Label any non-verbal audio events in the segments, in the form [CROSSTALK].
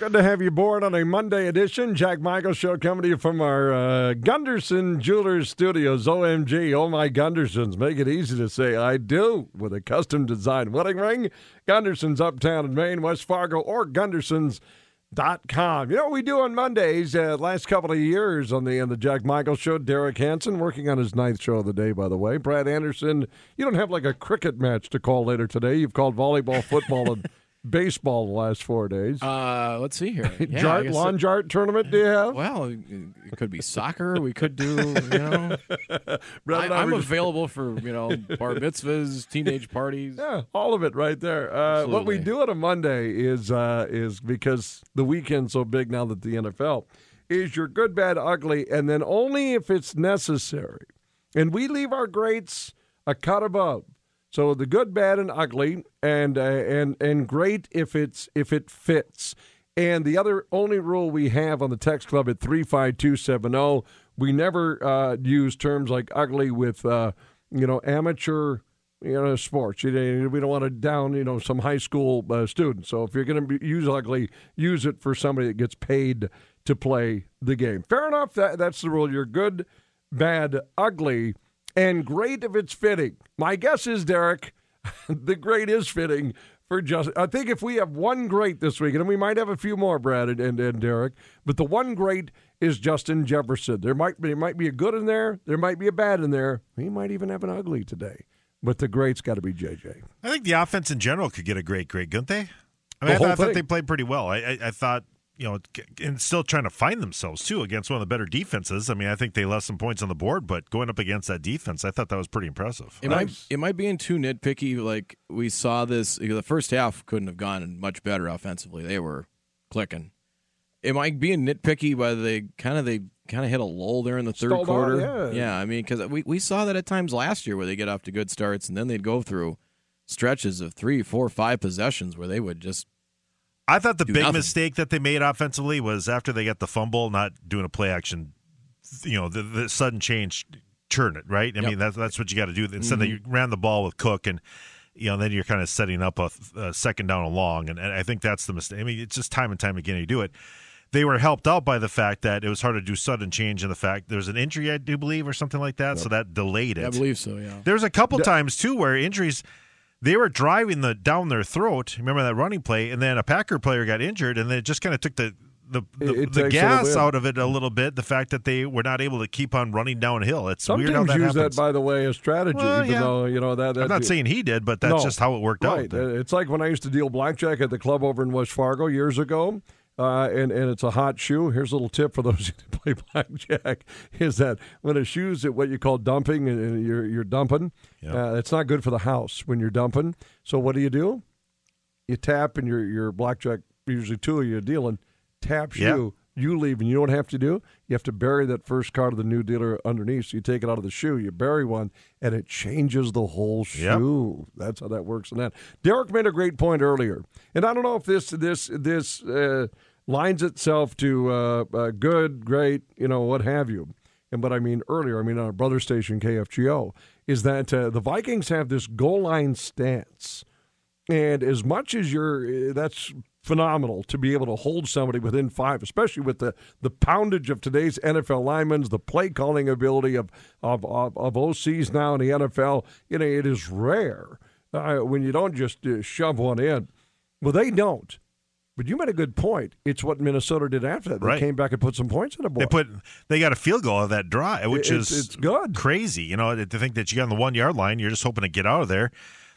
Good to have you aboard on a Monday edition. Jack Michael Show coming to you from our uh, Gunderson Jewelers Studios. OMG, oh my Gundersons. Make it easy to say I do with a custom designed wedding ring. Gunderson's Uptown in Maine, West Fargo, or Gundersons.com. You know what we do on Mondays, uh, last couple of years on the, on the Jack Michael Show, Derek Hansen working on his ninth show of the day, by the way. Brad Anderson, you don't have like a cricket match to call later today. You've called volleyball, football, and baseball the last four days. Uh, let's see here. [LAUGHS] Yeah, Jart, lawn it- jart tournament do you have? well, it could be soccer. We could do, you know. [LAUGHS] I, and I I'm were just- available for, you know, bar mitzvahs, teenage parties. Yeah, all of it right there. Uh, what we do on a Monday is uh, is because the weekend's so big now that the NFL is your good, bad, ugly, and then only if it's necessary. And we leave our greats a cut above. So the good, bad, and ugly, and uh, and and great if it's if it fits. And the other only rule we have on the text club at three five two seven zero, we never uh, use terms like ugly with uh, you know amateur you know, sports. You know, we don't want to down, you know, some high school uh, students. So if you're going to use ugly, use it for somebody that gets paid to play the game. Fair enough. That that's the rule. You're good, bad, ugly, and great if it's fitting. My guess is Derek, [LAUGHS] the great is fitting for just. I think if we have one great this week, and we might have a few more, Brad and, and, and Derek, but the one great is Justin Jefferson. There might be there might be a good in there. There might be a bad in there. He might even have an ugly today. But the great's got to be JJ. I think the offense in general could get a great, great, couldn't they? I The mean, I, whole thought, I thought they played pretty well. I, I, I thought, you know, and still trying to find themselves too against one of the better defenses. I mean, I think they left some points on the board, but going up against that defense, I thought that was pretty impressive. Am I am I being too nitpicky? Like we saw this, you know, the first half couldn't have gone much better offensively. They were clicking. Am I being nitpicky by they kind of they kind of hit a lull there in the third Stalled out, quarter? yeah. I mean, because we we saw that at times last year where they get off to good starts and then they'd go through stretches of three, four, five possessions where they would just I thought the big nothing. mistake that they made offensively was after they got the fumble, not doing a play action. You know, the, the sudden change, turn it right. I Yep. mean, that's that's what you got to do. Instead, that you mm-hmm. ran the ball with Cook, and you know, then you're kind of setting up a, a second down and long, and, and I think that's the mistake. I mean, it's just time and time again you do it. They were helped out by the fact that it was hard to do sudden change, and the fact there was an injury, I do believe, or something like that, so that delayed it. I believe so, yeah. There was a couple times too where injuries they were driving the down their throat. Remember that running play, and then a Packer player got injured, and then it just kind of took the the, the, It- it the gas out of it a little bit. The fact that they were not able to keep on running downhill. It's Some weird how teams that use happens. that, by the way, as strategy. Well, even yeah. though you know that. that I'm not saying he did, but that's No. just how it worked right. out. It's like when I used to deal blackjack at the club over in West Fargo years ago. Uh, and, and it's a hot shoe. Here's a little tip for those [LAUGHS] who play blackjack: is that when a shoe's at what you call dumping and, you're you're dumping, Yeah. uh, it's not good for the house when you're dumping. So what do you do? You tap, and your your blackjack usually two of you dealing taps Yeah. you. You leave, and you know what you have to do? You have to bury that first card of the new dealer underneath. So you take it out of the shoe, you bury one, and it changes the whole Yep. shoe. That's how that works. And that Derek made a great point earlier, and I don't know if this this this uh, lines itself to uh, uh, good, great, you know, what have you. And what I mean earlier, I mean on our brother station KFGO, is that uh, the Vikings have this goal line stance. And as much as you're, uh, that's phenomenal to be able to hold somebody within five, especially with the, the poundage of today's NFL linemen, the play calling ability of, of, of, of OCs now in the NFL. You know, it is rare uh, when you don't just uh, shove one in. Well, they don't. But you made a good point. It's what Minnesota did after that. They Right. came back and put some points on the board. They put they got a field goal of that drive, which It's- is it's good. crazy. You know, to think that you got on the one yard line, you're just hoping to get out of there.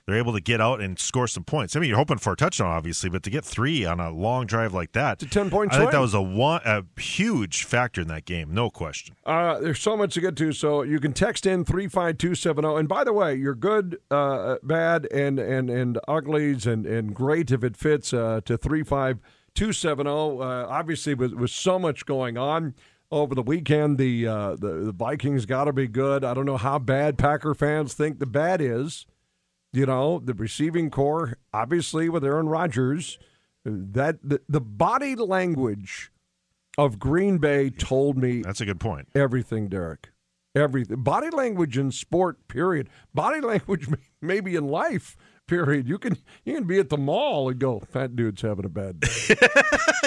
They're able to get out and score some points. I mean, you're hoping for a touchdown, obviously, but to get three on a long drive like that, It's a 10-point I think that was a one a huge factor in that game, no question. Uh, there's so much to get to, so you can text in three five two seven zero. And by the way, you're good, uh, bad, and and and uglies, and and great if it fits uh, to three five two seven zero. Uh, obviously, with with so much going on over the weekend, the uh, the, the Vikings got to be good. I don't know how bad Packer fans think the bad is. You know, the receiving corps, obviously with Aaron Rodgers, uh, that the, the body language of Green Bay told me That's a good point. everything, Derek. Everything. Body language in sport, period. Body [LAUGHS] language, maybe in life, Period. You can you can be at the mall and go, that dude's having a bad day. [LAUGHS]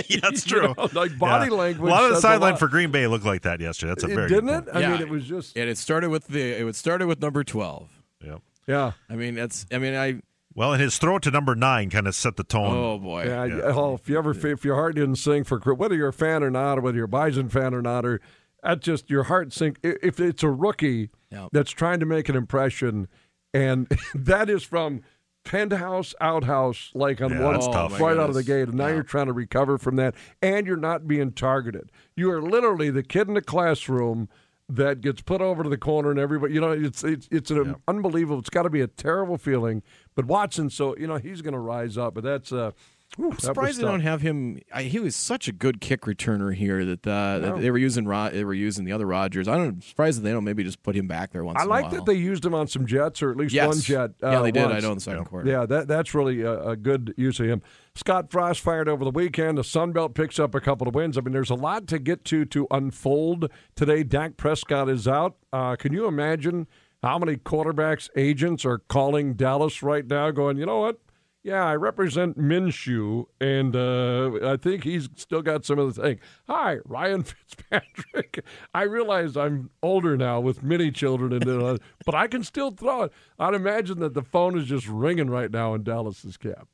yeah, that's [LAUGHS] You true. know, like body Yeah. language. A lot of the sideline for Green Bay looked like that yesterday. That's a It- very didn't good it? point. I Yeah. mean, it was just And it started with the it started with number twelve. Yeah. Yeah. I mean, that's I mean, I Well, and his throw to number nine kind of set the tone. oh boy, Yeah, Yeah. oh, if you ever if your heart didn't sing for whether you're a fan or not, or whether you're a Bison fan or not, or that just your heart sink. If it's a rookie Yeah. that's trying to make an impression, and [LAUGHS] that is from penthouse outhouse, like on Yeah, one that's Oh, tough. my right out of the gate, and now Yeah. you're trying to recover from that, and you're not being targeted. You are literally the kid in the classroom that gets put over to the corner, and everybody, you know, it's it's it's an unbelievable. It's got to be a terrible feeling. But Watson, so you know, he's going to rise up. But that's uh, I'm surprised they tough. don't have him. I, he was such a good kick returner here that, uh, that they were using. Rod, they were using the other Rodgers. I don't. I'm surprised that they don't maybe just put him back there once. I like that they used him on some jets, or at least yes. one jet. Uh, yeah, they did. I know in the second quarter. Yeah, that that's really a, a good use of him. Scott Frost fired over the weekend. The Sun Belt picks up a couple of wins. I mean, there's a lot to get to to unfold today. Dak Prescott is out. Uh, can you imagine how many quarterbacks agents are calling Dallas right now, going, you know what? Yeah, I represent Minshew, and uh, I think he's still got some of the thing. Hi, Ryan [LAUGHS] Fitzpatrick. I realize I'm older now with many children, and uh, [LAUGHS] but I can still throw it. I'd imagine that the phone is just ringing right now in Dallas's cap,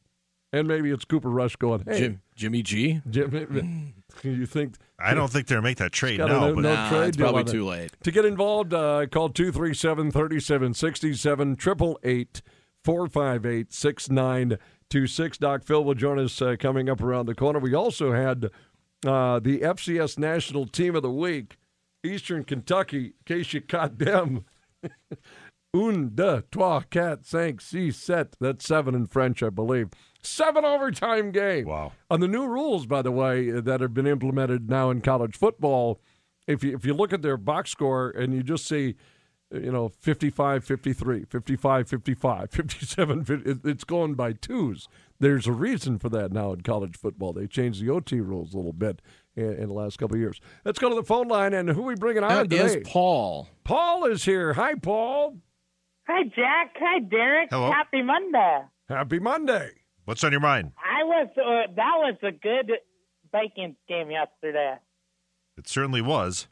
and maybe it's Cooper Rush going, "Hey, Jim, Jimmy G. Jim, [LAUGHS] you think I don't think they're make that trade got now, a but no nah, trade it's probably too late. To get involved, uh, call 237 3767 888 458 6926. Doc Phil will join us uh, coming up around the corner. We also had uh, the FCS National Team of the Week, Eastern Kentucky, in case you caught them. [LAUGHS] Un, deux, trois, quatre, cinq, six, sept. That's seven in French, I believe. Seven overtime game. Wow. On the new rules, by the way, that have been implemented now in college football, if you, if you look at their box score and you just see, you know, 55 53, 55 55, [LAUGHS] 57, 50, it's going by twos. There's a reason for that now in college football. They changed the OT rules a little bit in, in the last couple of years. Let's go to the phone line and who we bringing on That is today? Paul. Paul is here. Hi, Paul. Hi, Jack. Hi, Derek. Hello. Happy Monday. Happy Monday. what's on your mind? I was. Uh, that was a good Vikings game yesterday. It certainly was.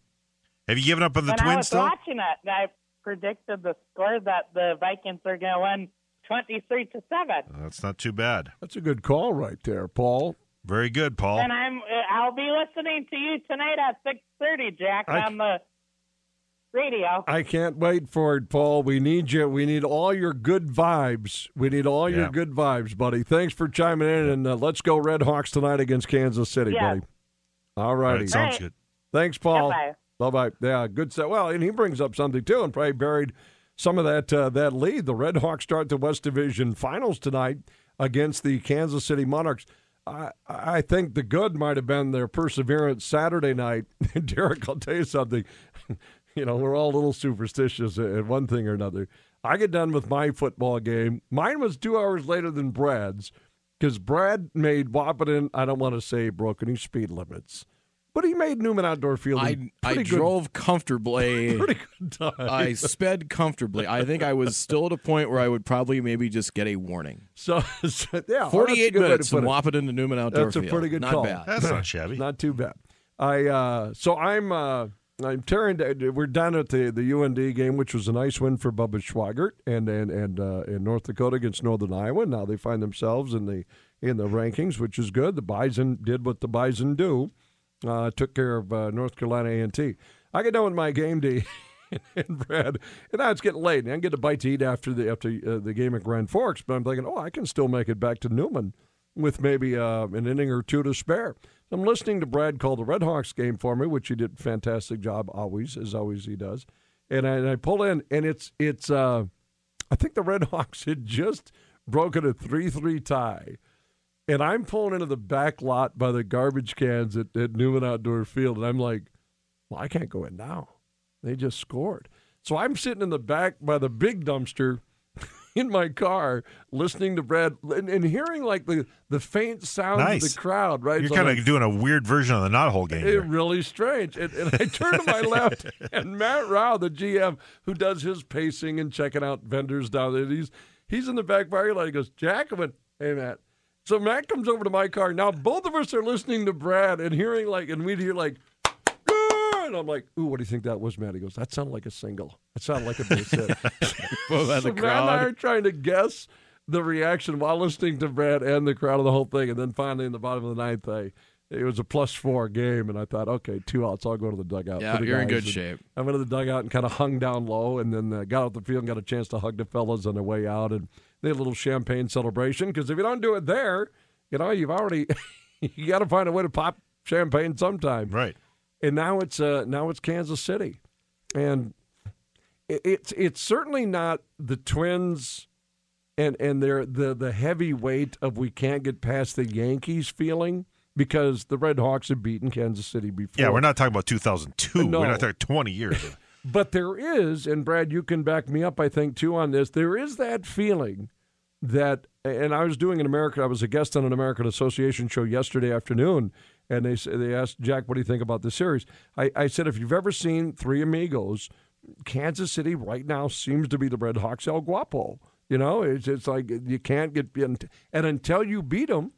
Have you given up on the when I was still? watching it, I predicted the score that the Vikings are going to win twenty-three to seven. That's not too bad. That's a good call right there, Paul. Very good, Paul. And I'm. Uh, I'll be listening to you tonight at six thirty, Jack, I- on the radio. I can't wait for it, Paul. We need you. We need all your good vibes. We need all your good vibes, buddy. Thanks for chiming in, and uh, let's go Red Hawks tonight against Kansas City, Yeah. buddy. All All righty. right, sounds good. Thanks, Paul. Bye-bye. Bye. Yeah, good set. Well, and he brings up something too, and probably buried some of that uh, that lead. The Red Hawks start the West Division Finals tonight against the Kansas City Monarchs. I I think the good might have been their perseverance Saturday night. [LAUGHS] Derek, I'll tell you something. [LAUGHS] you know, we're all a little superstitious at one thing or another. I get done with my football game. Mine was two hours later than Brad's because Brad made Wahpeton, I don't want to say broke any speed limits, but he made Newman Outdoor Field. I I good- drove comfortably. [LAUGHS] pretty good time. I sped comfortably. I think I was still at a point where I would probably maybe just get a warning. so, [LAUGHS] so yeah, well, that's a 48 good minutes put from it. Wahpeton to Newman Outdoor That's a pretty good Not call. bad. That's not [LAUGHS] shabby. Not too bad. I uh, so I'm uh, I'm tearing. We're down at the the UND game, which was a nice win for Bubba Schweigert and and and uh, in North Dakota against Northern Iowa. Now they find themselves in the in the rankings, which is good. The Bison did what the Bison do, uh, took care of uh, North Carolina A and T. I get done with my game day. [LAUGHS] and Brad, and now it's getting late. And I get a bite to eat after the after uh, the game at Grand Forks, but I'm thinking, oh, I can still make it back to Newman with maybe uh, an inning or two to spare. I'm listening to Brad call the Red Hawks game for me, which he did a fantastic job always, as always he does. And I, and I pull in, and it's it's. Uh, I think the Red Hawks [LAUGHS] had just broken a three-three tie, and I'm pulling into the back lot by the garbage cans at, at Newman Outdoor Field, and I'm like, well, I can't go in now. They just scored. So I'm sitting in the back by the big dumpster [LAUGHS] in my car listening to Brad and, and hearing like the, the faint sound of the crowd, right? You're So kind I'm of doing a weird version of the knothole game. it Here. really strange. And, and I turn to my [LAUGHS] left, and Matt Rao, the GM, who does his pacing and checking out vendors down there, he's He's in the back lot. He goes, Jack, I went, hey, Matt. So Matt comes over to my car. Now both of us are listening to Brad and hearing like, and we'd hear like, and I'm like, ooh, what do you think that was, Matt? He goes, that sounded like a single. That sounded like a bass hit. [LAUGHS] [LAUGHS] So at the Matt and I are trying to guess the reaction while listening to Brad and the crowd of the whole thing. And then finally, in the bottom of the ninth, I, it was a plus four game, and I thought, okay, two outs, I'll go to the dugout. Yeah, the you're in good And shape. I went to the dugout and kind of hung down low, and then uh, got out the field and got a chance to hug the fellas on their way out, and a little champagne celebration. Because if you don't do it there, you know you've already [LAUGHS] you got to find a way to pop champagne sometime Right. and now it's uh, now it's Kansas City, and it, it's it's certainly not the Twins, and and their the the heavy weight of we can't get past the Yankees feeling because the Red Hawks have beaten Kansas City before. Yeah, we're not talking about 2002. No. We're not talking 20 years. [LAUGHS] But there is, and Brad, you can back me up, I think, too, on this. There is that feeling that, and I was doing an American, I was a guest on an American Association show yesterday afternoon, and they they asked Jack, "What do you think about the series?" I, I said, if you've ever seen Three Amigos, Kansas City right now seems to be the Red Hawks El Guapo. You know, it's it's like you can't get and until you beat them.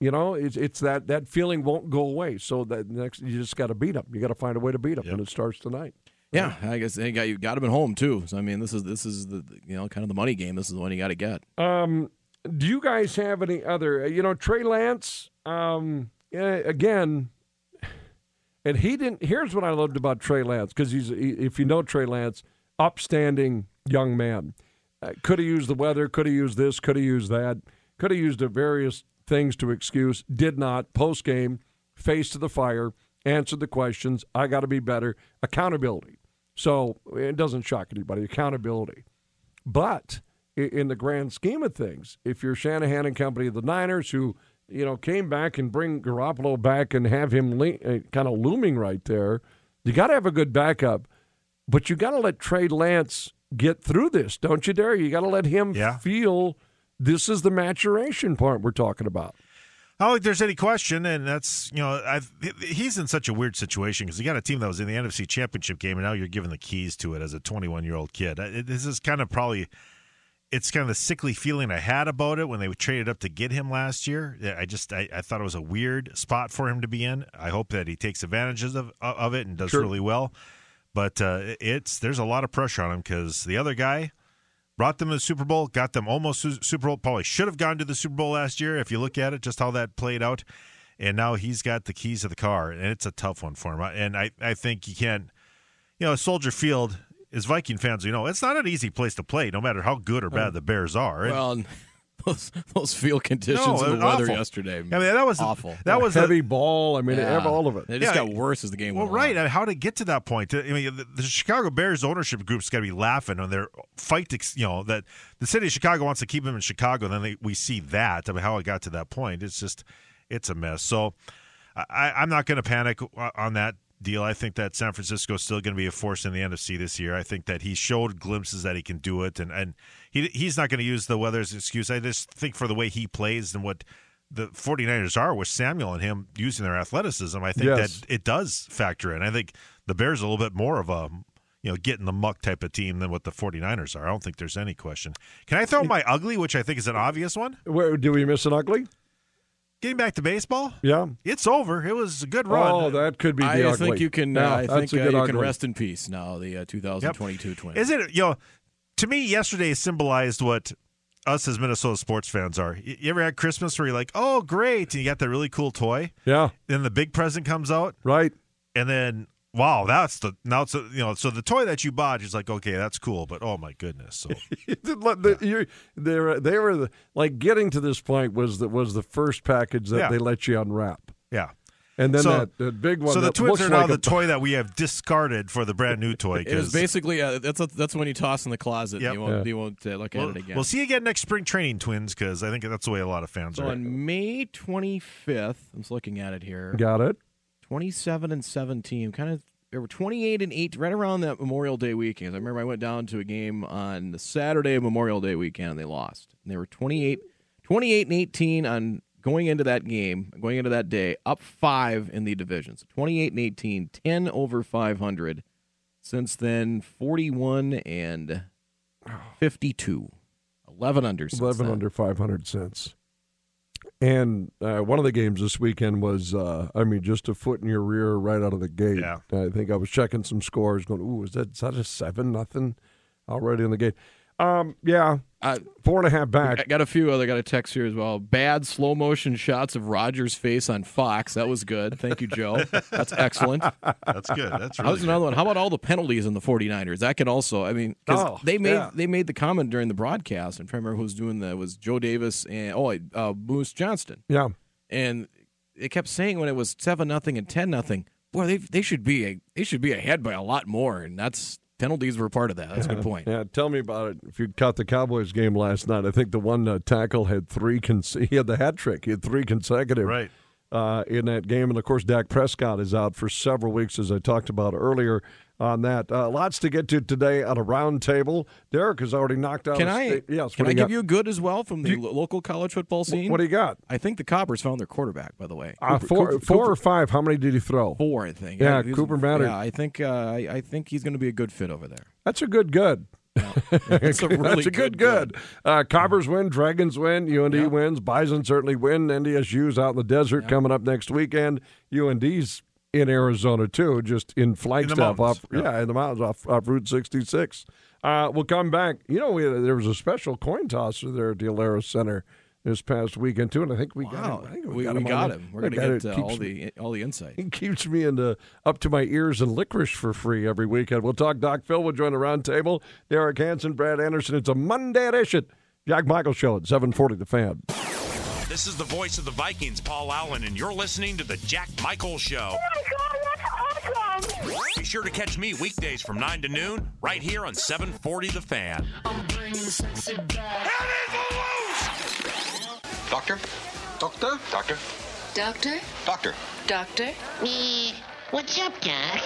You know, it's it's that that feeling won't go away. So that next, you just got to beat them. You got to find a way to beat them, Yep. and it starts tonight. Yeah, I guess they got you got him at home too. So I mean, this is this is the you know kind of the money game. This is the one you got to get. Um, do you guys have any other? You know, Trey Lance. Um, eh, again, and he didn't. Here's what I loved about Trey Lance because he's, he, if you know Trey Lance, upstanding young man. Uh, could have used the weather. Could have used this. Could have used that. Could have used a various things to excuse. Did not. Post game, face to the fire, answered the questions. I got to be better. Accountability. So it doesn't shock anybody. Accountability. But in the grand scheme of things, if you're Shanahan and company of the Niners, who you know came back and bring Garoppolo back and have him le- uh, kind of looming right there, you got to have a good backup. But you got to let Trey Lance get through this, don't you, Dare? You got to let him Yeah. feel this is the maturation part we're talking about. I don't think there's any question, and that's you know I've, he's in such a weird situation because he got a team that was in the NFC Championship game, and now you're giving the keys to it as a 21 year old kid. This is kind of probably it's kind of the sickly feeling I had about it when they traded up to get him last year. I just I, I thought it was a weird spot for him to be in. I hope that he takes advantages of of it and does Sure. really well. But uh, it's there's a lot of pressure on him because the other guy brought them to the Super Bowl, got them almost to Super Bowl. Probably should have gone to the Super Bowl last year if you look at it, just how that played out. And now he's got the keys of the car, and it's a tough one for him. And I, I think you can't, you know, Soldier Field, as Viking fans, you know, it's not an easy place to play, no matter how good or bad the Bears are. Well, those those field conditions No, and it was the weather awful. yesterday. I mean, that was awful. That was a- heavy ball. I mean, Yeah. all of it. It just Yeah, got worse as the game Well, went right. on. and How to get to that point? I mean, the, the Chicago Bears ownership group's got to be laughing on their fight. To, you know that the city of Chicago wants to keep him in Chicago. Then they, we see that. I mean, how it got to that point. It's just, it's a mess. So, I, I'm not going to panic on that deal. I think that San Francisco is still going to be a force in the NFC this year. I think that he showed glimpses that he can do it, and and he he's not going to use the weather as an excuse. I just think for the way he plays and what the 49ers are with Samuel and him using their athleticism, I think Yes. that it does factor in. I think the Bears are a little bit more of a you know, get in the muck type of team than what the 49ers are. I don't think there's any question. Can I throw my ugly, which I think is an obvious one? Where do we miss an ugly? Getting back to baseball, Yeah. it's over. It was a good run. Oh, that could be the I ugly. think you can. Yeah, uh, I that's think a uh, good you ugly. can rest in peace now. The uh, 2022 Twins. Is it, you know, to me, yesterday symbolized what us as Minnesota sports fans are. You you ever had Christmas where you're like, oh, great, and you got that really cool toy, Yeah. then the big present comes out, Right. and then wow, that's the now it's a, you know, so the toy that you bought is like, okay, that's cool, but oh my goodness, so [LAUGHS] The- you- they were, they were the, like getting to this point was the, was the first package that Yeah. they let you unwrap, yeah. and then So- that, that big one. So the twins are now like the a- toy that we have discarded for the brand new toy. It was 'cause- basically uh, that's a, that's when you toss in the closet. Yep. You won't Yeah. you won't uh, look at We'll, it again. we'll see you again next spring training, twins, because I think that's the way a lot of fans So are. on May 25th, I'm just looking at it here. Got it. 27 and 17, kind of they were 28 and 8 right around that Memorial Day weekend. I remember I went down to a game on the Saturday of Memorial Day weekend and they lost. And they were 28 28 and 18 on going into that game, going into that day, up 5 in the division. So 28 and 18, 10 over 500. Since then 41 and 52. 11 under. since 11 then. under 500 cents. And uh, one of the games this weekend was, uh, I mean, just a foot in your rear right out of the gate. Yeah. I think I was checking some scores, going, "Ooh, is that is that a seven nothing already in the gate?" Um, yeah, Uh, four and a half back. I got a few other. Got a text here as well. Bad slow motion shots of Rodgers' face on Fox. That was good. Thank you, Joe. That's excellent. [LAUGHS] That's good. That's That really was another one. How about all the penalties in the 49ers? That can also, I mean, 'cause Oh, they made yeah. they made the comment during the broadcast. I'm trying to remember who was doing that. It was Joe Davis and oh, uh, Moose Johnston, Yeah, and they kept saying when it was seven nothing and ten nothing, boy, they they should be a, they should be ahead by a lot more, and that's penalties were part of that. That's a good point. yeah. Tell me about it. If you caught the Cowboys game last night, I think the one uh, tackle had three. Con- he had the hat trick. He had three consecutive. Right. uh, in that game. And of course, Dak Prescott is out for several weeks, as I talked about earlier on that. Uh, lots to get to today at a roundtable. Derek has already knocked out. Can I? state- Yes. Can I you give you a good as well from the lo- local college football scene? What do you got? I think the Cobbers found their quarterback. By the way, Uh, Cooper- four, Cooper- four Cooper- or five. How many did he throw? four, I think. Yeah, Cooper Matter. Yeah, I think uh, I, I think he's going to be a good fit over there. That's a good good. It's [LAUGHS] [LAUGHS] a really That's a good good. Uh, Cobbers win, Dragons win, UND Yeah. wins, Bison certainly win. NDSU's out in the desert coming up next weekend. UND's in Arizona too, just in Flagstaff mountains. off yeah. in the mountains off, off Route 66. Uh, we'll come back. You know, we, there was a special coin tosser there at the Alerus Center this past weekend too, and I think we got him. I think we, we got, we him, got him. We're going to get uh, all the all the insight. [LAUGHS] he keeps me into up to my ears in licorice for free every weekend. We'll talk Doc Phil. We'll join the round table. Derek Hansen, Brad Anderson. It's a Monday edition. Jack Michael Show at 740 The Fan. This is the voice of the Vikings, Paul Allen, and you're listening to the Jack Michael Show. Oh my God, that's awesome. Be sure to catch me weekdays from 9 to noon right here on 740 The Fan. Doctor? Doctor? Doctor? Doctor? Doctor? Doctor? Me. What's up, Doc?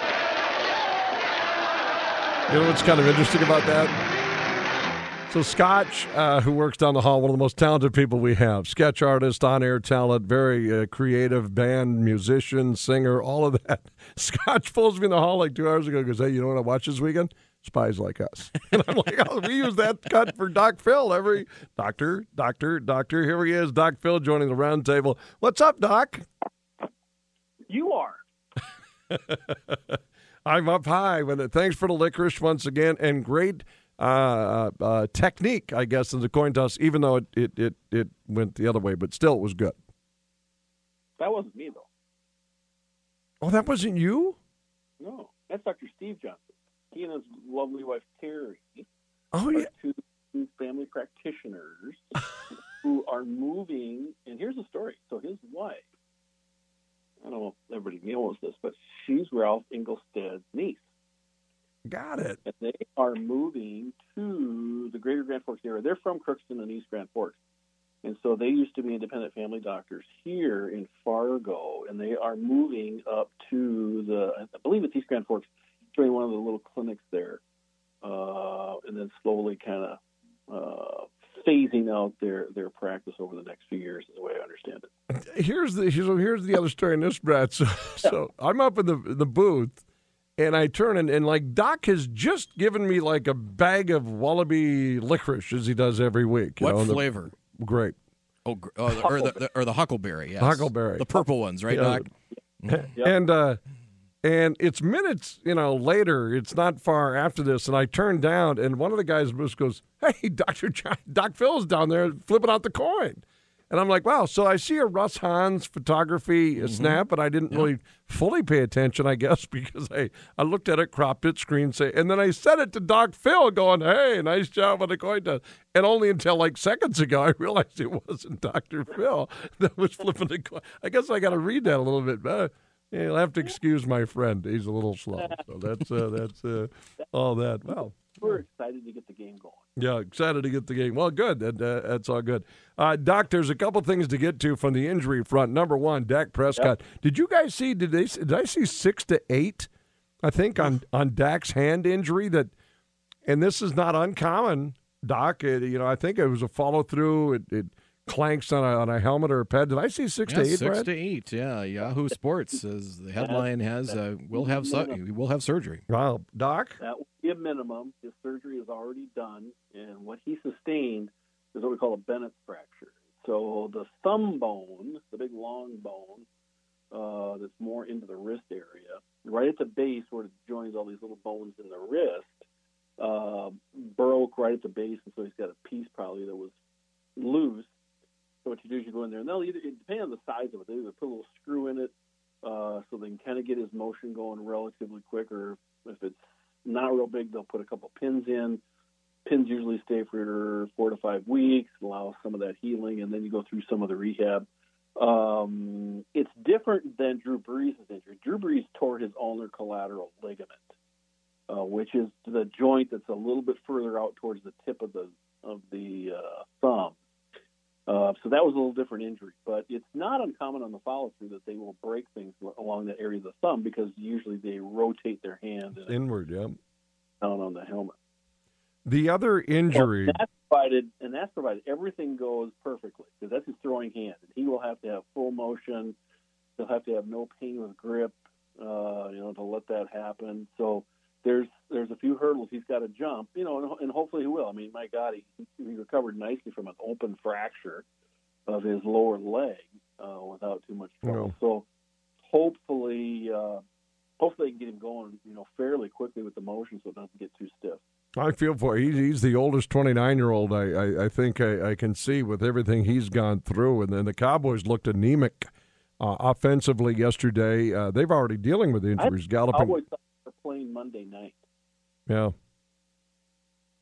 You know what's kind of interesting about that? So Scotch, uh, who works down the hall, one of the most talented people we have, sketch artist, on-air talent, very uh, creative band, musician, singer, all of that. [LAUGHS] Scotch pulls me in the hall like two hours ago and goes, hey, you know what I watched this weekend? Spies Like Us. [LAUGHS] And I'm like, oh, we use that cut for Doc Phil every doctor, doctor, doctor. Here he is, Doc Phil joining the round table. What's up, Doc? You are. [LAUGHS] I'm up high. Thanks for the licorice once again, and great uh, uh, uh, technique, I guess, in the coin toss. Even though it, it it it went the other way, but still, it was good. That wasn't me though. Oh, that wasn't you. No, that's Dr. Steve Johnson. He and his lovely wife Terry Oh are yeah. two family practitioners [LAUGHS] who are moving. And here's the story. So his wife, I don't know if everybody knows this, but she's Ralph Engelstad's niece. Got it. and they are moving to the greater Grand Forks area. They're from Crookston and East Grand Forks. And so they used to be independent family doctors here in Fargo, and they are moving up to the, I believe it's East Grand Forks, doing one of the little clinics there, uh, and then slowly kind of uh, phasing out their, their practice over the next few years, is the way I understand it. Here's the here's, here's the other story in this, Brad. So, so I'm up in the in the booth, and I turn and, and like Doc has just given me like a bag of Wallaby licorice as he does every week. you What know, and the- flavor? great. Oh, gr- oh the, or the, the or the huckleberry. Yes. Huckleberry. The purple ones, right, Yeah. Doc? [LAUGHS] And uh, and it's minutes, you know, later. It's not far after this, and I turn down, and one of the guys just goes, "Hey, [LAUGHS] Doctor John, Doc Phil's down there flipping out the coin," and I'm like, "Wow!" So I see a Russ Hons photography Mm-hmm. snap, but I didn't really fully pay attention, I guess, [LAUGHS] because I I looked at it, cropped it, screen say, and then I sent it to Doc Phil, going, "Hey, nice job on the coin toss." And only until like seconds ago, I realized it wasn't Doctor Phil [LAUGHS] that was flipping the coin. I guess I got to read that a little bit better. Yeah, you'll have to excuse my friend. He's a little slow. So that's uh, that's uh, all that. Well, We're excited to get the game going. yeah, excited to get the game. Well, good. That, uh, that's all good. Uh, Doc, there's a couple things to get to from the injury front. Number one, Dak Prescott. Did you guys see? Did they? Did I see six to eight? I think on on Dak's hand injury that, and this is not uncommon. Doc, it, you know, I think it was a follow through. It, it clanks on a, on a helmet or a pad. Did I see six Yeah, to eight? six Brad? to eight. Yeah, Yahoo Sports says the headline has uh, will have su- will have surgery. Wow, Doc. That would be a minimum. His surgery is already done, and what he sustained is what we call a Bennett fracture. So the thumb bone, the big long bone, uh, that's more into the wrist area, right at the base where it joins all these little bones in the wrist, uh, broke right at the base, and so he's got a piece probably that was loose. So what you do is you go in there, and they'll either, it depends on the size of it, they either put a little screw in it uh, so they can kind of get his motion going relatively quick, or if it's not real big, they'll put a couple pins in. Pins usually stay for four to five weeks, allow some of that healing, and then you go through some of the rehab. Um, it's different than Drew Brees' injury. Drew Brees tore his ulnar collateral ligament, uh, which is the joint that's a little bit further out towards the tip of the of the uh, thumb. Uh, so that was a little different injury, but it's not uncommon on the follow through that they will break things along that area of the thumb because usually they rotate their hand and Inward, yeah. down on the helmet. The other injury. Well, that's provided, and that's provided everything goes perfectly because that's his throwing hand, and he will have to have full motion. He'll have to have no pain with grip, uh, you know, to let that happen. So there's there's a few hurdles he's got to jump, you know, and, and hopefully he will. I mean, my God, he he recovered nicely from an open fracture of his lower leg uh, without too much trouble. So hopefully, uh, hopefully they can get him going, you know, fairly quickly with the motion so it doesn't get too stiff. I feel for he's, he's the oldest 29 year old I, I, I think I, I, can see with everything he's gone through. And then the Cowboys looked anemic uh, offensively yesterday. Uh, they've already dealing with injuries. Galloping. Cowboys are playing Monday night. Yeah.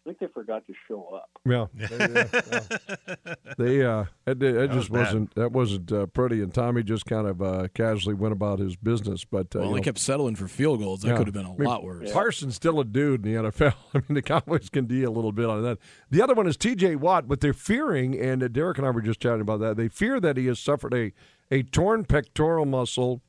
I think they forgot to show up. Yeah, [LAUGHS] they, yeah. they uh, it, it just was wasn't that wasn't uh, pretty, and Tommy just kind of uh, casually went about his business. But uh, well, you they know, kept settling for field goals. That Yeah. could have been a I mean, lot worse. Parsons still a dude in the NFL. [LAUGHS] I mean, the Cowboys can deal a little bit on that. The other one is T.J. Watt, but they're fearing, and uh, Derek and I were just chatting about that. They fear that he has suffered a a torn pectoral muscle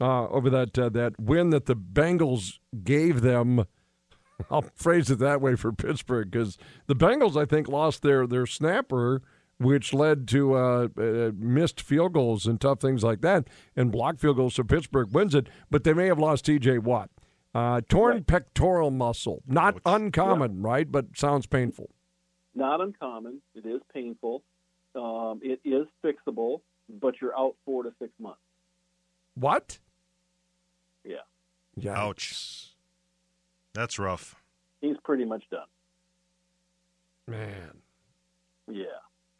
uh, over that uh, that win that the Bengals gave them. [LAUGHS] I'll phrase it that way for Pittsburgh because the Bengals, I think, lost their their snapper, which led to uh, uh, missed field goals and tough things like that, and blocked field goals. So Pittsburgh wins it, but they may have lost T.J. Watt. Uh, torn pectoral muscle, not uncommon, right? But sounds painful. Not uncommon. It is painful. Um, it is fixable, but you're out four to six months. What? Yeah, Yeah. Ouch. That's rough. he's pretty much done. Man, Yeah.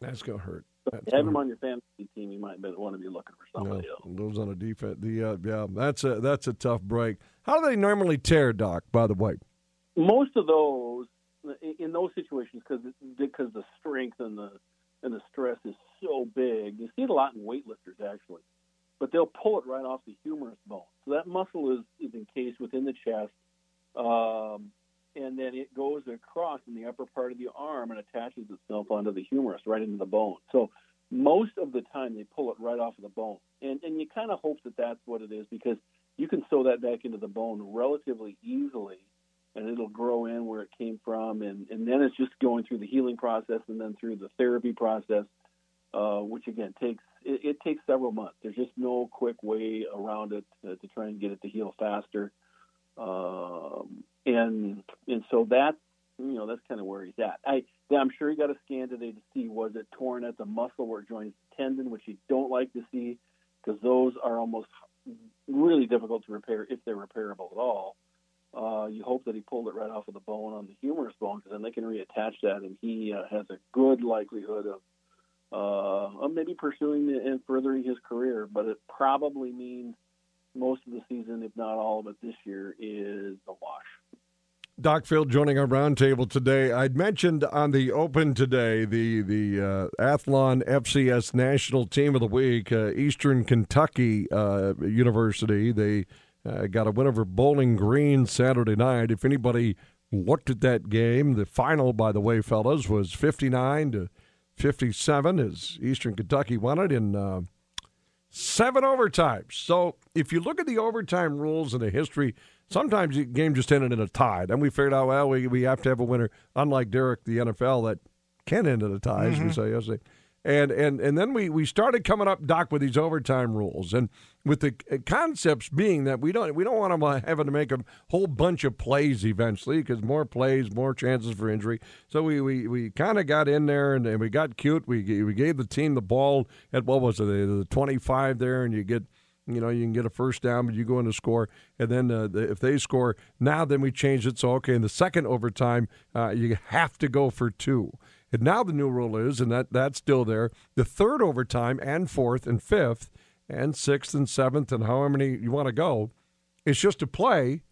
that's gonna hurt. So That's have gonna him on your fantasy team, you might want to be looking for somebody No, else. those on a defense. The uh, yeah, that's a that's a tough break. How do they normally tear, Doc? By the way, Most of those, in those situations, because because the strength and the and the stress is so big, you see it a lot in weightlifters actually. But they'll pull it right off the humerus bone. So that muscle is, is encased within the chest, um, and then it goes across in the upper part of the arm and attaches itself onto the humerus right into the bone. So most of the time they pull it right off of the bone, and and you kind of hope that that's what it is because you can sew that back into the bone relatively easily and it'll grow in where it came from and, and then it's just going through the healing process and then through the therapy process uh, which again takes it, it takes several months. There's just no quick way around it to, to try and get it to heal faster. Um, and and so that's you know that's kind of where he's at. I I'm sure he got a scan today to see was it torn at the muscle where it joins the tendon which you don't like to see because those are almost really difficult to repair if they're repairable at all. Uh, you hope that he pulled it right off of the bone on the humerus bone because then they can reattach that, and he uh, has a good likelihood of, uh, maybe pursuing and furthering his career. But it probably means most of the season, if not all of it this year, is a wash. Doc Phil joining our roundtable today. I'd mentioned on the Open today the the uh, Athlon FCS National Team of the Week, uh, Eastern Kentucky uh, University. They uh, got a win over Bowling Green Saturday night. If anybody looked at that game, the final, by the way, fellas, was 59 to 57 as Eastern Kentucky won it in uh, seven overtimes. So if you look at the overtime rules and the history, sometimes the game just ended in a tie. Then we figured out, well, we, we have to have a winner, unlike Derek, the NFL, that can end in a tie, as we say yesterday. And and and then we we started coming up, Doc, with these overtime rules, and with the uh, concepts being that we don't we don't want them having to make a whole bunch of plays eventually because more plays, more chances for injury. So we we, we kind of got in there and, and we got cute. We we gave the team the ball at what was it the twenty five there, and you get you know, you can get a first down, but you go in to score, and then uh, the, if they score, now then we change it. So okay, in the second overtime, uh, you have to go for two. And now the new rule is, and that that's still there. The third overtime and fourth and fifth and sixth and seventh and however many you want to go, it's just a play,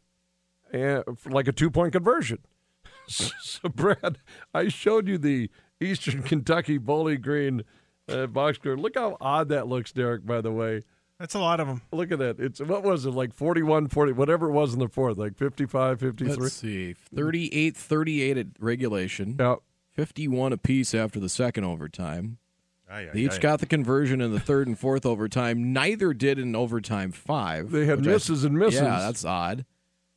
uh, like a two point conversion. [LAUGHS] so Brad, I showed you the Eastern Kentucky Bowling Green uh, box score. Look how odd that looks, Derek. By the way. That's a lot of them. Look at that. It's what was it like 41 40 whatever it was in the fourth, like 55 53. Let's see. 38 38 at regulation. Yeah. 51 apiece after the second overtime. Aye, aye, They each aye. got the conversion in the third and fourth overtime. Neither did in overtime five. They had which I- misses and misses. Yeah, that's odd.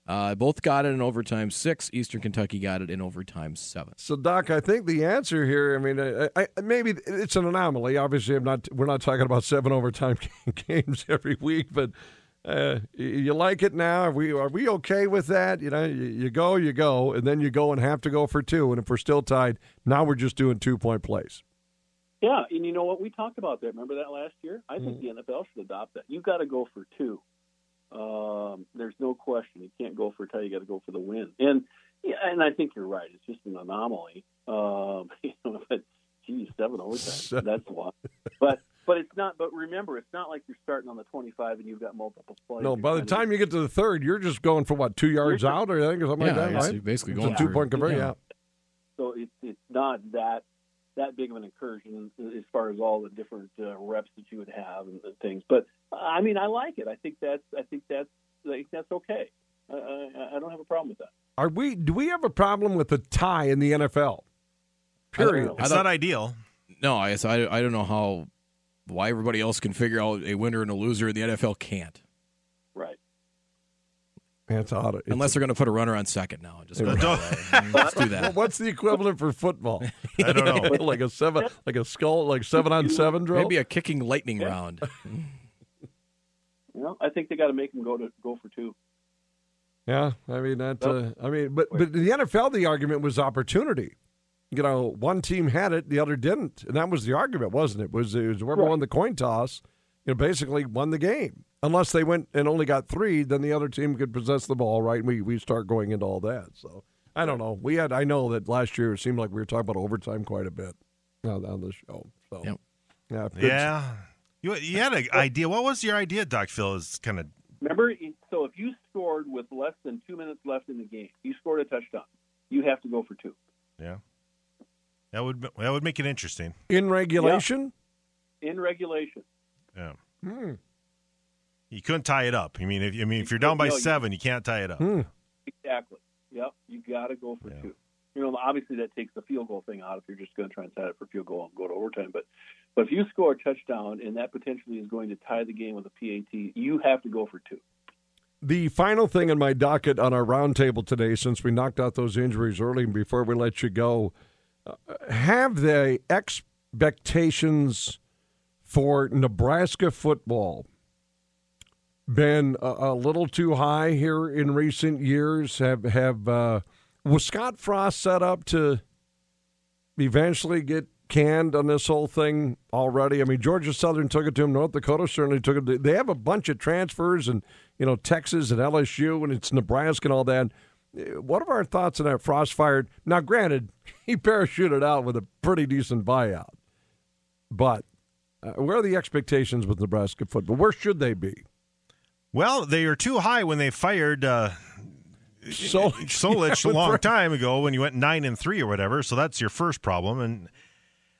Uh, both got it in overtime six. Eastern Kentucky got it in overtime seven. So, Doc, I think the answer here. I mean, I, I, maybe it's an anomaly. Obviously, I'm not. We're not talking about seven overtime [LAUGHS] games every week, but uh, you- like it now. Are we are we okay with that? You know, you, you go, you go, and then you go and have to go for two. And if we're still tied, now we're just doing two point plays. Yeah, and you know what? We talked about that. Remember that last year? I think Mm-hmm. the NFL should adopt that. You've got to go for two. Um, there's no question. You can't go for a tie. You got to go for the win. And yeah, and I think you're right. It's just an anomaly. Um, [LAUGHS] you know, but geez, seven overtime. [LAUGHS] That's a lot. But but it's not. But remember, it's not like you're starting on the 25 and you've got multiple plays. No, by the time you get to the third, you're just going for what two yards You're- out, or I think or something Yeah, like that, it's right? basically It's going a two point conversion. yeah. Yeah. So it's it's not that that big of an incursion as far as all the different uh, reps that you would have and, and things. But I mean, I like it. I think that's I think that's I think that's okay. I, I, I don't have a problem with that. Are we? Do we have a problem with the tie in the NFL? Period. It's not ideal. No, I guess I, I don't know how why everybody else can figure out a winner and a loser, and the NFL can't. Right. It's odd. It's Unless they're going to put a runner on second now. and Just go Yeah. that. Let's do Well, that. what's the equivalent for football? [LAUGHS] I don't know. [LAUGHS] like a seven, like a skull, like seven on seven drill. Maybe a kicking lightning round. [LAUGHS] You know, I think they got to make them go to go for two. Yeah, I mean that. Uh, I mean, but but the NFL, the argument was opportunity. You know, one team had it, the other didn't, and that was the argument, wasn't it? Was it was whoever Right. won the coin toss, you know, basically won the game. Unless they went and only got three, then the other team could possess the ball, right? And we we start going into all that. So I don't know. We had I know that last year it seemed like we were talking about overtime quite a bit on, on the show. So Yep. yeah, Yeah. You, you had an [LAUGHS] idea. What was your idea, Doc Phil? Is kind of Remember, so if you scored with less than two minutes left in the game, you scored a touchdown. You have to go for two yeah. That would that would make it interesting. in regulation. in regulation. Yeah. Hmm. You couldn't tie it up. I mean, if I mean if you're down by No, seven, you can't tie it up. Hmm. Exactly. Yep. You got to go for Yeah. two. You know, obviously that takes the field goal thing out if you're just going to try and tie it for field goal and go to overtime. But but if you score a touchdown and that potentially is going to tie the game with a PAT, you have to go for two. The final thing in my docket on our roundtable today, since we knocked out those injuries early and before we let you go, have the expectations for Nebraska football been a, a little too high here in recent years? Have have uh, was Scott Frost set up to eventually get canned on this whole thing already? I mean, Georgia Southern took it to him. North Dakota certainly took it. To, they have a bunch of transfers, and you know Texas and LSU, and it's Nebraska and all that. Uh, What are our thoughts on that Frost fired? Now, granted, [LAUGHS] he parachuted out with a pretty decent buyout, but uh, where are the expectations with Nebraska football? Where should they be? Well, they are too high when they fired uh, So [LAUGHS] Solich a [LAUGHS] long time ago when you went nine and three or whatever. So that's your first problem, and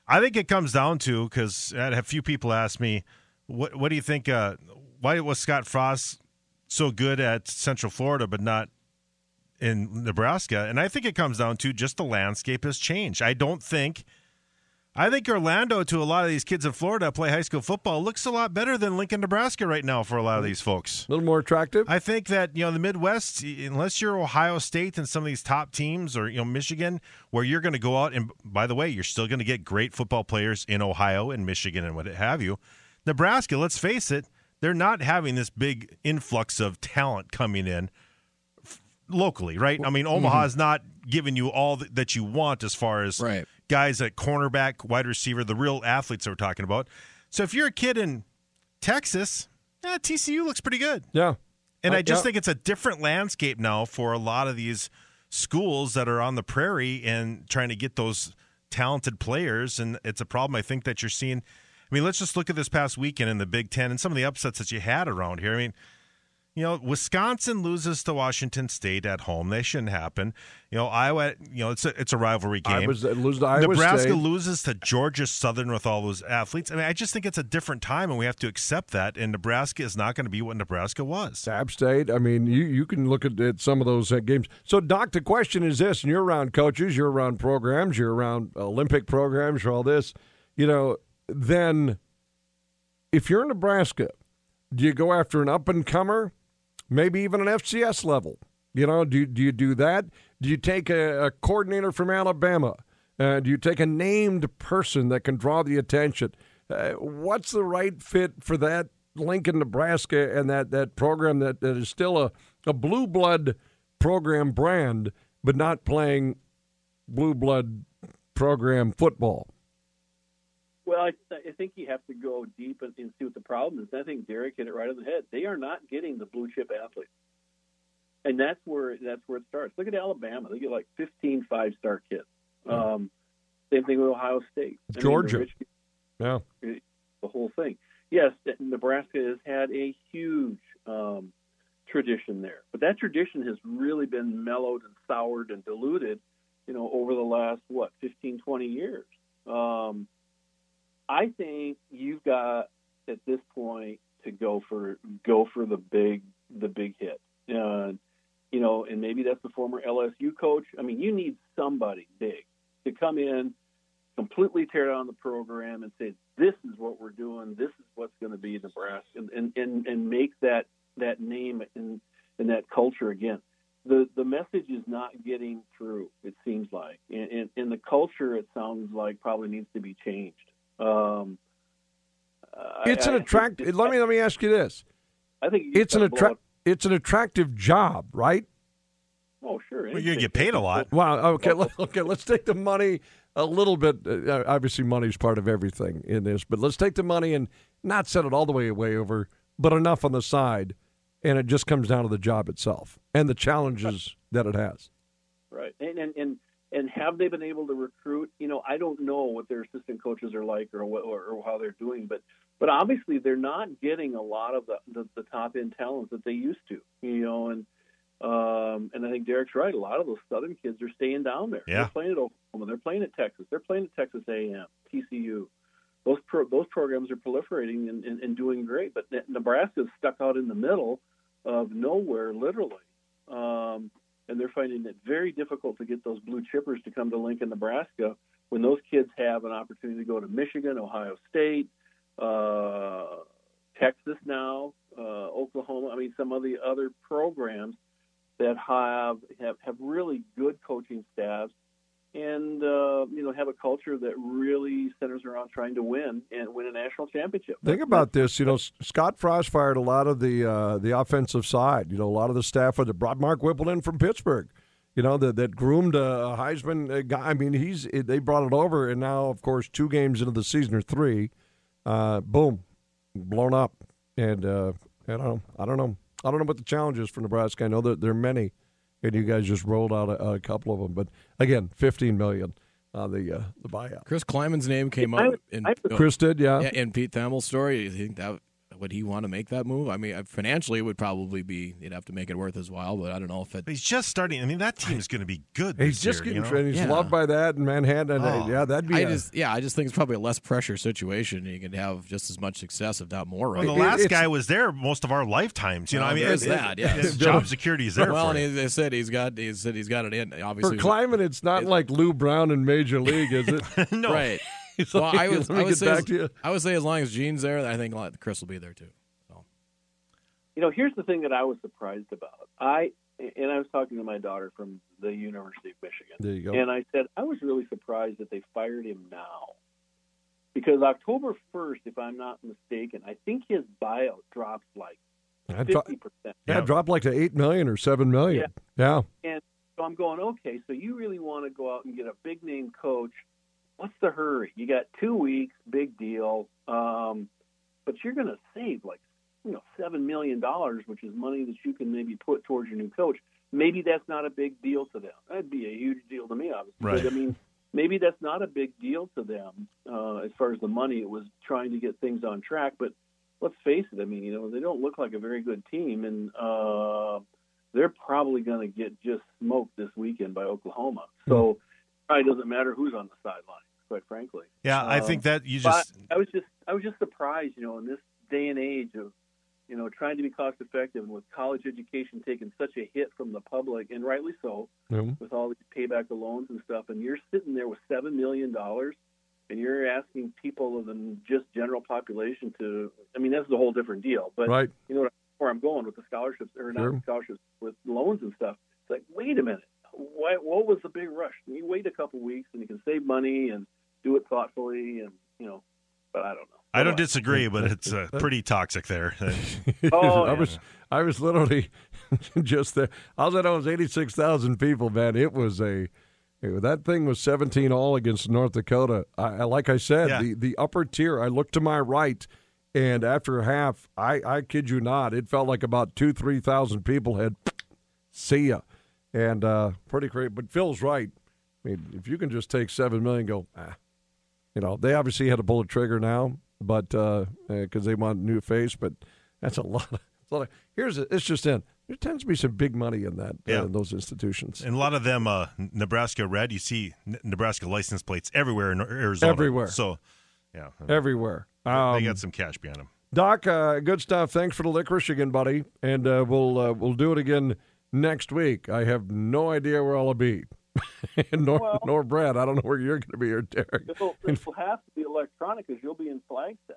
I think it comes down to because I had a few people ask me, "What what do you think? Uh, why was Scott Frost so good at Central Florida but not in Nebraska?" And I think it comes down to just the landscape has changed. I don't think I think Orlando, to a lot of these kids in Florida play high school football, looks a lot better than Lincoln, Nebraska right now for a lot of these folks. A little more attractive. I think that you know the Midwest, unless you're Ohio State and some of these top teams, or you know Michigan, where you're going to go out and by the way, you're still going to get great football players in Ohio and Michigan and what have you. Nebraska, let's face it, they're not having this big influx of talent coming in locally, right? I mean, Omaha is not giving you all that you want as far as Right. guys at cornerback, wide receiver, the real athletes that we're talking about. So if you're a kid in Texas, eh, TCU looks pretty good. yeah. And Uh, I just yeah. think it's a different landscape now for a lot of these schools that are on the prairie and trying to get those talented players. And it's a problem I think that you're seeing. I mean, let's just look at this past weekend in the Big Ten and some of the upsets that you had around here. I mean, you know, Wisconsin loses to Washington State at home. They shouldn't happen. You know, Iowa. You know, it's a it's a rivalry I game. lose to Iowa Nebraska State. loses to Georgia Southern with all those athletes. I mean, I just think it's a different time, and we have to accept that. And Nebraska is not going to be what Nebraska was. App State. I mean, you, you can look at, at some of those uh, games. So, Doc, the question is this: and you're around coaches, you're around programs, you're around Olympic programs, all this. You know, then if you're in Nebraska, do you go after an up and comer, maybe even an FCS level? You know, do do you do that? Do you take a, a coordinator from Alabama? Uh, do you take a named person that can draw the attention? Uh, what's the right fit for that Lincoln, Nebraska, and that, that program that, that is still a, a blue blood program brand, but not playing blue blood program football? Well, I, I think you have to go deep and, and see what the problem is. I think Derek hit it right on the head. They are not getting the blue chip athletes, and that's where that's where it starts. Look at Alabama; they get like 15 five star kids. Um, same thing with Ohio State, I mean, the Georgia. Yeah. the whole thing. Yes, Nebraska has had a huge um, tradition there, but that tradition has really been mellowed and soured and diluted, you know, over the last what 15, 20 years. Um, I think you've got at this point to go for go for the big the big hit. Uh, you know, and maybe that's the former LSU coach. I mean, you need somebody big to come in, completely tear down the program, and say, "This is what we're doing. This is what's going to be Nebraska," and and and, and make that that name and and that culture again. The the message is not getting through. It seems like, and, and, and the culture, it sounds like, probably needs to be changed. Um, It's I- an attractive. Let me let me ask you this: I think It's an gotta attract. It's an attractive job, right? Oh, sure. Well, you're get paid a lot. Wow. Okay. [LAUGHS] let- Okay. Let's take the money a little bit. Uh, obviously, money is part of everything in this, but let's take the money and not set it all the way way over, but enough on the side, and it just comes down to the job itself and the challenges that it has. Right. And, and and and have they been able to recruit? You know, I don't know what their assistant coaches are like or what or, or how they're doing, but but obviously they're not getting a lot of the, the, the top end talents that they used to. You know, and um, and I think Derek's right. A lot of those Southern kids are staying down there. Yeah. They're playing at Oklahoma. They're playing at Texas. They're playing at Texas A&M, TCU. Those pro, those programs are proliferating and, and, and doing great. But Nebraska's stuck out in the middle of nowhere, literally. Um, and they're finding it very difficult to get those blue chippers to come to Lincoln, Nebraska, when those kids have an opportunity to go to Michigan, Ohio State, uh, Texas now, uh, Oklahoma. I mean, some of the other programs that have have, have really good coaching staffs and uh, you know have a culture that really centers around trying to win and win a national championship. Think about this. You know, Scott Frost fired a lot of the uh, the offensive side. You know, a lot of the staff that brought Mark Whipple in from Pittsburgh. You know, that that groomed a Heisman uh, guy. I mean, he's they brought it over, and now, of course, two games into the season or three, uh, boom, blown up. And uh, I don't know. I don't know. I don't know what the challenge is for Nebraska. I know that there are many, and you guys just rolled out a, a couple of them. But again, fifteen million on the uh, the buyout. Chris Klieman's name came I- up in I- uh, Chris did, yeah. yeah, in Pete Thamel's story. Do you think that would he want to make that move? I mean, uh, financially, it would probably be he'd have to make it worth his while, but I don't know if it. But he's just starting. I mean, that team's going to be good. He's just year, getting you know? he's Yeah. loved by that in Manhattan. Oh. yeah, that'd be. I a- just yeah, I just think it's probably a less pressure situation. You can have just as much success, if not more. Well, the last it's- guy was there most of our lifetimes. You know, Well, I mean, there's it- that, it- yes. it's job security is there well, for and you. he, they said he's got he said he's got it in. Obviously, For Obviously, Klieman, it's not like Lou Brown in Major League, is it? [LAUGHS] no, right? He's Well, like, I was, let me I would get say, back as, to you. I would say as long as Gene's there, I think Chris will be there too. So You know, here's the thing that I was surprised about. I and I was talking to my daughter from the University of Michigan. There you go. And I said, I was really surprised that they fired him now. Because October 1st, if I'm not mistaken, I think his buyout drops like I 50%. yeah, Yeah. it dropped like to eight million or seven million. Yeah. Yeah. And so I'm going, okay, so you really want to go out and get a big name coach. What's the hurry? You got two weeks, big deal. Um, but you're going to save like, you know, $7 million, which is money that you can maybe put towards your new coach. Maybe that's not a big deal to them. That'd be a huge deal to me, obviously. Right. But, I mean, maybe that's not a big deal to them uh, as far as the money. It was trying to get things on track. But let's face it. I mean, you know, they don't look like a very good team, and uh, they're probably going to get just smoked this weekend by Oklahoma. So it probably doesn't matter who's on the sideline, quite frankly. Yeah, I Um, think that you just I was just I was just surprised, you know, in this day and age of you know trying to be cost effective and with college education taking such a hit from the public, and rightly so, Yeah. with all these payback of loans and stuff, and you're sitting there with seven million dollars, and you're asking people of the just general population to. I mean, that's a whole different deal. But Right. you know where I'm going with the scholarships or Sure. not scholarships with loans and stuff. It's like, wait a minute, why, what was the big rush? You wait a couple weeks and you can save money and do it thoughtfully, and you know. But I don't know. I don't disagree, but [LAUGHS] it's uh, pretty toxic there. [LAUGHS] Oh, I was I was literally [LAUGHS] just there. All I know was eighty six thousand people, man. It was a that thing was seventeen all against North Dakota. I, I like I said, Yeah. the the upper tier. I looked to my right, and after half, I I kid you not, it felt like about two three thousand people had [SNIFFS] see ya, and uh, pretty great. But Phil's right. I mean, if you can just take seven million, and go ah, you know, they obviously had to pull a trigger now, but because they want a new face, but that's a [LAUGHS] lot. Of, it's a lot of, here's a, it's just in. There tends to be some big money in that Yeah. uh, in those institutions. and a lot of them, uh, Nebraska red. You see N- Nebraska license plates everywhere in Arizona. Everywhere. So, yeah, I mean, Everywhere. they Um, got some cash behind them. Doc, uh, good stuff. Thanks for the licorice again, buddy, and uh, we'll uh, we'll do it again next week. I have no idea where I'll be, [LAUGHS] nor Well- nor Brad. I don't know where you're going to be, or Derek. It'll, it will have to be electronic because you'll be in Flagstaff.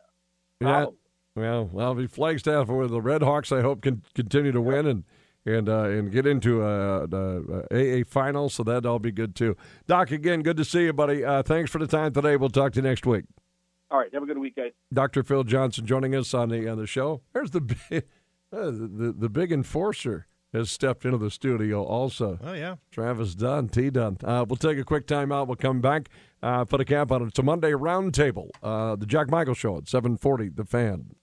Yeah. Probably. Well, I'll be Flagstaff with the Red Hawks. I hope can continue to win and and uh, and get into a, a, a AA final. So that'd all be good too. Doc, again, good to see you, buddy. Uh, thanks for the time today. We'll talk to you next week. All right. Have a good week, guys. Dr. Phil Johnson joining us on the on the show. There's the [LAUGHS] big, uh, the, the the big enforcer has stepped into the studio also. Oh yeah, Travis Dunn, T Dunn. Uh, we'll take a quick time out. We'll come back, uh, put a cap on it. It's a Monday roundtable. Uh, the Jack Michael Show at 740, The Fan.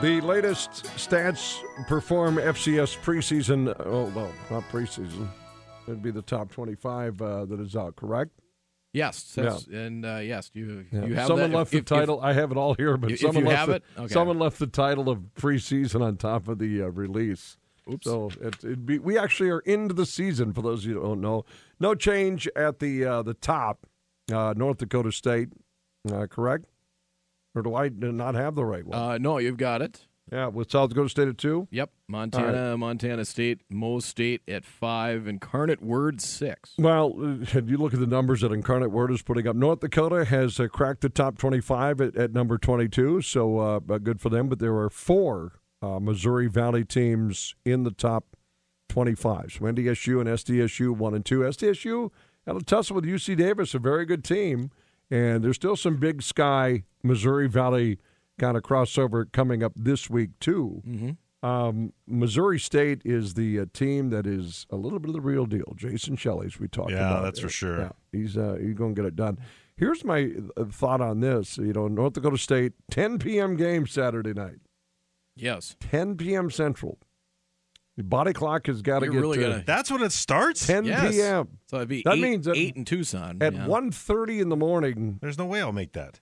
The latest stats perform FCS preseason. Oh, well, not preseason. It'd be the top 25 uh, that is out, correct? Yes, that's, and uh, yes, you Yeah. you have someone that. left If- the if- title. I have it all here, but If someone you left have the, it? Okay. someone left the title of preseason on top of the uh, release. Oops. So it, it'd be we actually are into the season. For those of you who don't know, no change at the uh, the top. Uh, North Dakota State, uh, correct? Or do I not have the right one? Uh, no, you've got it. Yeah, with South Dakota State at two. Yep, Montana, Montana State, Mo State at five, Incarnate Word six. Well, uh, you look at the numbers that Incarnate Word is putting up. North Dakota has uh, cracked the top 25 at, at number 22, so uh, uh, good for them. But there are four uh, Missouri Valley teams in the top 25. So NDSU and SDSU, one and two. SDSU had a tussle with UC Davis, a very good team. And there's still some big sky Missouri Valley kind of crossover coming up this week, too. Mm-hmm. Um, Missouri State is the uh, team that is a little bit of the real deal. Jason Shelley's we talked Yeah, about. that's for sure. Yeah, he's uh, he's going to get it done. Here's my uh, thought on this. You know, North Dakota State, 10 p.m. game Saturday night, Yes. 10 p.m. Central. The body clock has got to You're get really to gonna- That's when it starts. 10 Yes. p.m. So it'd be That eight, means that eight in Tucson. At yeah. 1.30 in the morning, There's no way I'll make that.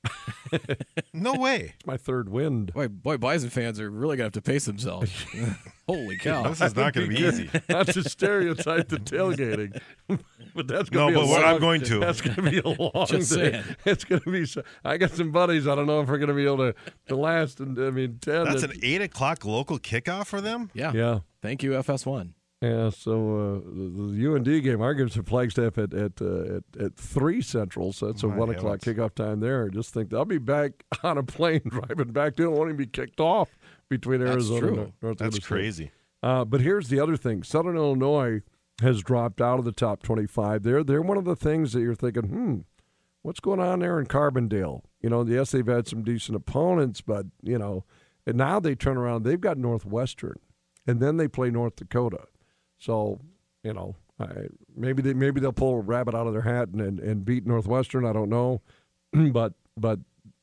[LAUGHS] no way. it's my third wind. Boy, boy, Bison fans are really gonna have to pace themselves. [LAUGHS] Holy cow! This is not going to be easy. That's to stereotype the tailgating, [LAUGHS] but that's going to be but a what long, I'm going to. That's going to be a long Just day. saying. It's going to be. So, I got some buddies. I don't know if we're going to be able to, to last. And I mean, ten. That's it- an eight o'clock local kickoff for them. yeah. yeah. Thank you, FS1. Yeah, so uh, the, the UND game, our game's at Flagstaff at at, uh, at at three central, so that's a My one o'clock kickoff time there. Just think I'll be back [LAUGHS] on a plane [LAUGHS] driving back. They don't want to be kicked off between That's Arizona true. and North, North That's Dakota State. crazy. Uh, but here's the other thing: Southern Illinois has dropped out of the top 25. They're they're one of the things that you're thinking, hmm, what's going on there in Carbondale? You know, yes, they've had some decent opponents, but you know, and now they turn around. They've got Northwestern, and then they play North Dakota. So you know, I, maybe they maybe they'll pull a rabbit out of their hat and and, and beat Northwestern. I don't know, [CLEARS THROAT] but but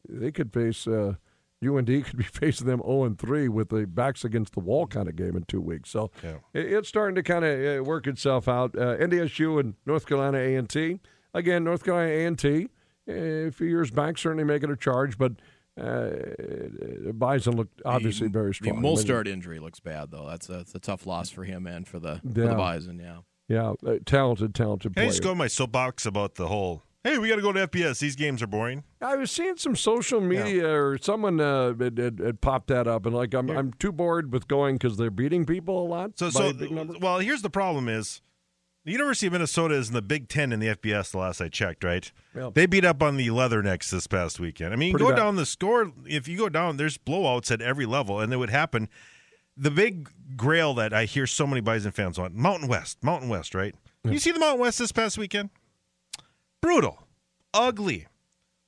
they could face. Uh, UND [LAUGHS] could be facing them 0 and 3 with the backs against the wall kind of game in two weeks. So Yeah. it- it's starting to kind of uh, work itself out. Uh, NDSU and North Carolina A&T. Again, North Carolina A&T uh, a few years back certainly making a charge, but uh, Bison looked obviously the, very strong. The Mostert injury looks bad though. That's a, that's a tough loss for him and for the, for the Bison. Yeah. Yeah, uh, talented, talented Can player. I just go to my soapbox about the whole? Hey, we got to go to FBS. These games are boring. I was seeing some social media or someone uh, had, had, had popped that up, and like I'm, I'm too bored with going because they're beating people a lot. So, so a big number. well, here's the problem: is the University of Minnesota is in the Big Ten in the FBS. The last I checked, right? Yeah. They beat up on the Leathernecks this past weekend. I mean, Pretty go bad. down the score. If you go down, there's blowouts at every level, and it would happen. The big grail that I hear so many Bison fans on Mountain West, Mountain West, right? You see the Mountain West this past weekend? Brutal, ugly.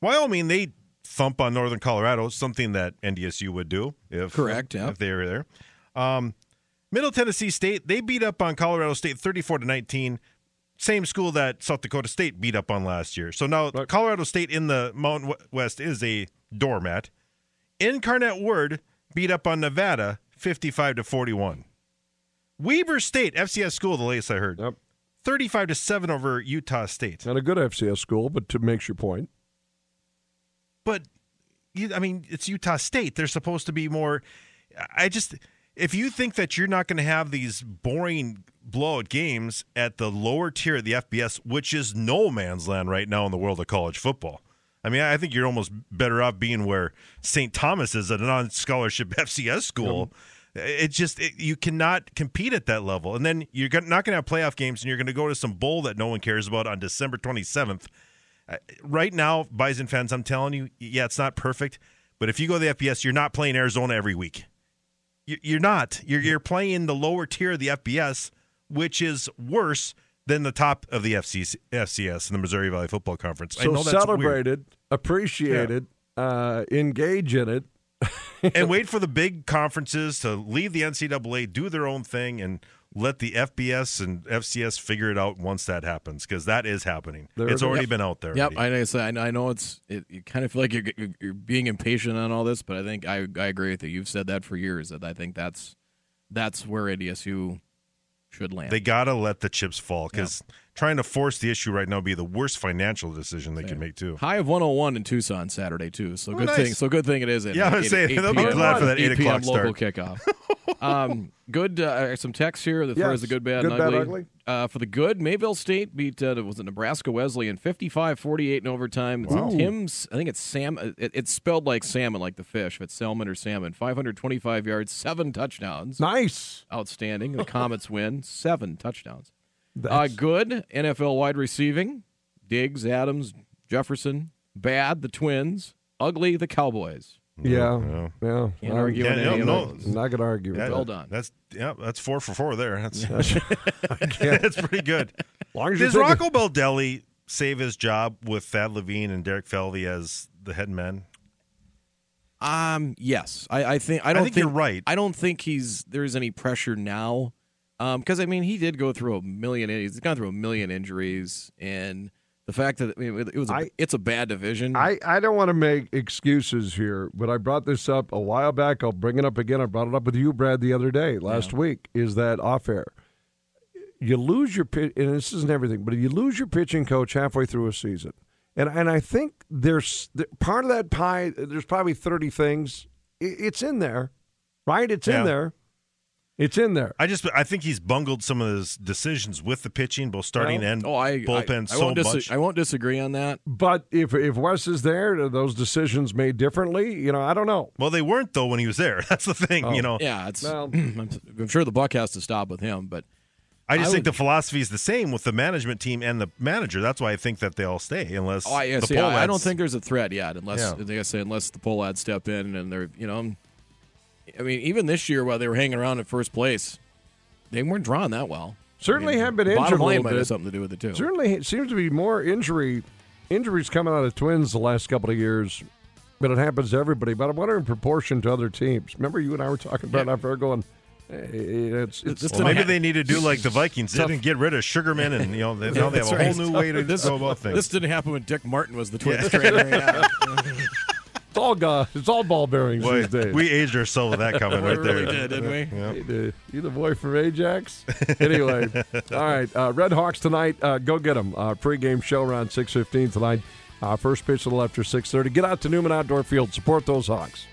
Wyoming, they thump on Northern Colorado, something that NDSU would do if Correct, yeah. if they were there. Um, Middle Tennessee State, they beat up on Colorado State 34 to 19. Same school that South Dakota State beat up on last year. So now Colorado State in the Mountain West is a doormat. Incarnate Word beat up on Nevada 55 to 41. Weber State, FCS school, the latest I heard, Yep. 35 to 7 over Utah State. Not a good FCS school, but to makes your point. but I mean, it's Utah State. They're supposed to be more. I just, if you think that you're not going to have these boring blowout games at the lower tier of the FBS, which is no man's land right now in the world of college football. I mean, I think you're almost better off being where St. Thomas is, a non-scholarship [LAUGHS] FCS school. It just it, you cannot compete at that level, and then you're not going to have playoff games, and you're going to go to some bowl that no one cares about on December 27th uh, right now, Bison fans, I'm telling you, yeah, it's not perfect, but if you go to the FBS, you're not playing Arizona every week. You- You're not. You're, you're playing the lower tier of the FBS, which is worse than the top of the FCS, FCS in the Missouri Valley Football Conference. So that's weird. celebrate it, appreciate it, uh, engage in it. and wait for the big conferences to leave the NCAA, do their own thing, and let the FBS and FCS figure it out once that happens, because that is happening. There it's already is. been out there. Yep, already. I know. I know, it's. It, you kind of feel like you're, you're you're being impatient on all this, but I think I I agree with you. You've said that for years. That I think that's that's where NDSU should land. They got to let the chips fall because trying to force the issue right now would be the worst financial decision they can make too. High of 101 in Tucson Saturday too. So Oh, good nice. thing. So good thing it is. At Yeah, I was eight- saying, they'll [LAUGHS] be glad for that 8 p.m. o'clock local kickoff. [LAUGHS] um, good. Uh, some text here. The Yes. first the good, bad, Good, and bad, ugly. ugly. Uh, for the good, Mayville State beat uh, was it Nebraska Wesleyan 55-48 in overtime. It's Tim's. I think it's Sam. It, it's spelled like salmon, like the fish. If it's salmon or salmon, 525 yards, seven touchdowns. Nice. Outstanding. The Comets win seven touchdowns. Uh, good NFL wide receiving: Diggs, Adams, Jefferson. Bad, the Twins. Ugly, the Cowboys. yeah, Yeah. yeah. Can't I'm argue yeah, with no, any of no. those. not gonna argue with Yeah, that. Well done. That's yeah, that's four for four there. That's [LAUGHS] [LAUGHS] that's pretty good. Long as Does taking- Rocco Baldelli save his job with Thad Levine and Derek Falvey as the head men? Um, yes, I, I think I don't think you're right. I don't think he's there's any pressure now, um, because I mean he did go through a million. He's gone through a million injuries, and the fact that I mean, it was a, I- it's a bad division. I, I don't want to make excuses here, but I brought this up a while back. I'll bring it up again. I brought it up with you, Brad, the other day, last week. Is that off air? You lose your pitch, and this isn't everything, but you lose your pitching coach halfway through a season, and and I think there's part of that pie. There's probably thirty things. It's in there, right? It's Yeah. in there. It's in there. I just I think he's bungled some of his decisions with the pitching, both starting Well, and oh, I bullpen I, I so won't dis- much. I won't disagree on that. But if if Wes is there, are those decisions made differently? You know, I don't know. well, they weren't though when he was there. [LAUGHS] That's the thing. Oh. You know, Yeah, it's. Well- [CLEARS THROAT] I'm, I'm sure the buck has to stop with him, but I just I think would- the philosophy is the same with the management team and the manager. That's why I think that they all stay unless oh, yeah, the see, I, I don't think there's a threat yet, unless Yeah. like I say, unless the Pohlad step in and they're you know. I mean, even this year while they were hanging around at first place, they weren't drawing that well. Certainly I mean, have been injured Bottom a line little might bit. have something to do with it too. Certainly it seems to be more injury injuries coming out of Twins the last couple of years, but it happens to everybody. But I wonder in proportion to other teams. Remember, you and I were talking about Yeah. it after going. It's, it's Well, maybe they need to do like the Vikings did Tough. and get rid of Sugarman, and you know they, now they [LAUGHS] have a right. whole new way to This- go about things. This didn't happen when Dick Martin was the Twins trainer. [LAUGHS] It's all it's all ball bearings Boy, these days. we aged ourselves with that comment [LAUGHS] right there. really did, didn't we? Hey, you the boy from Ajax? anyway, [LAUGHS] all right. Uh, Red Hawks tonight. Uh, go get them. Uh, pregame show around six fifteen tonight. Uh, first pitch a little after six thirty. Get out to Newman Outdoor Field. Support those Hawks.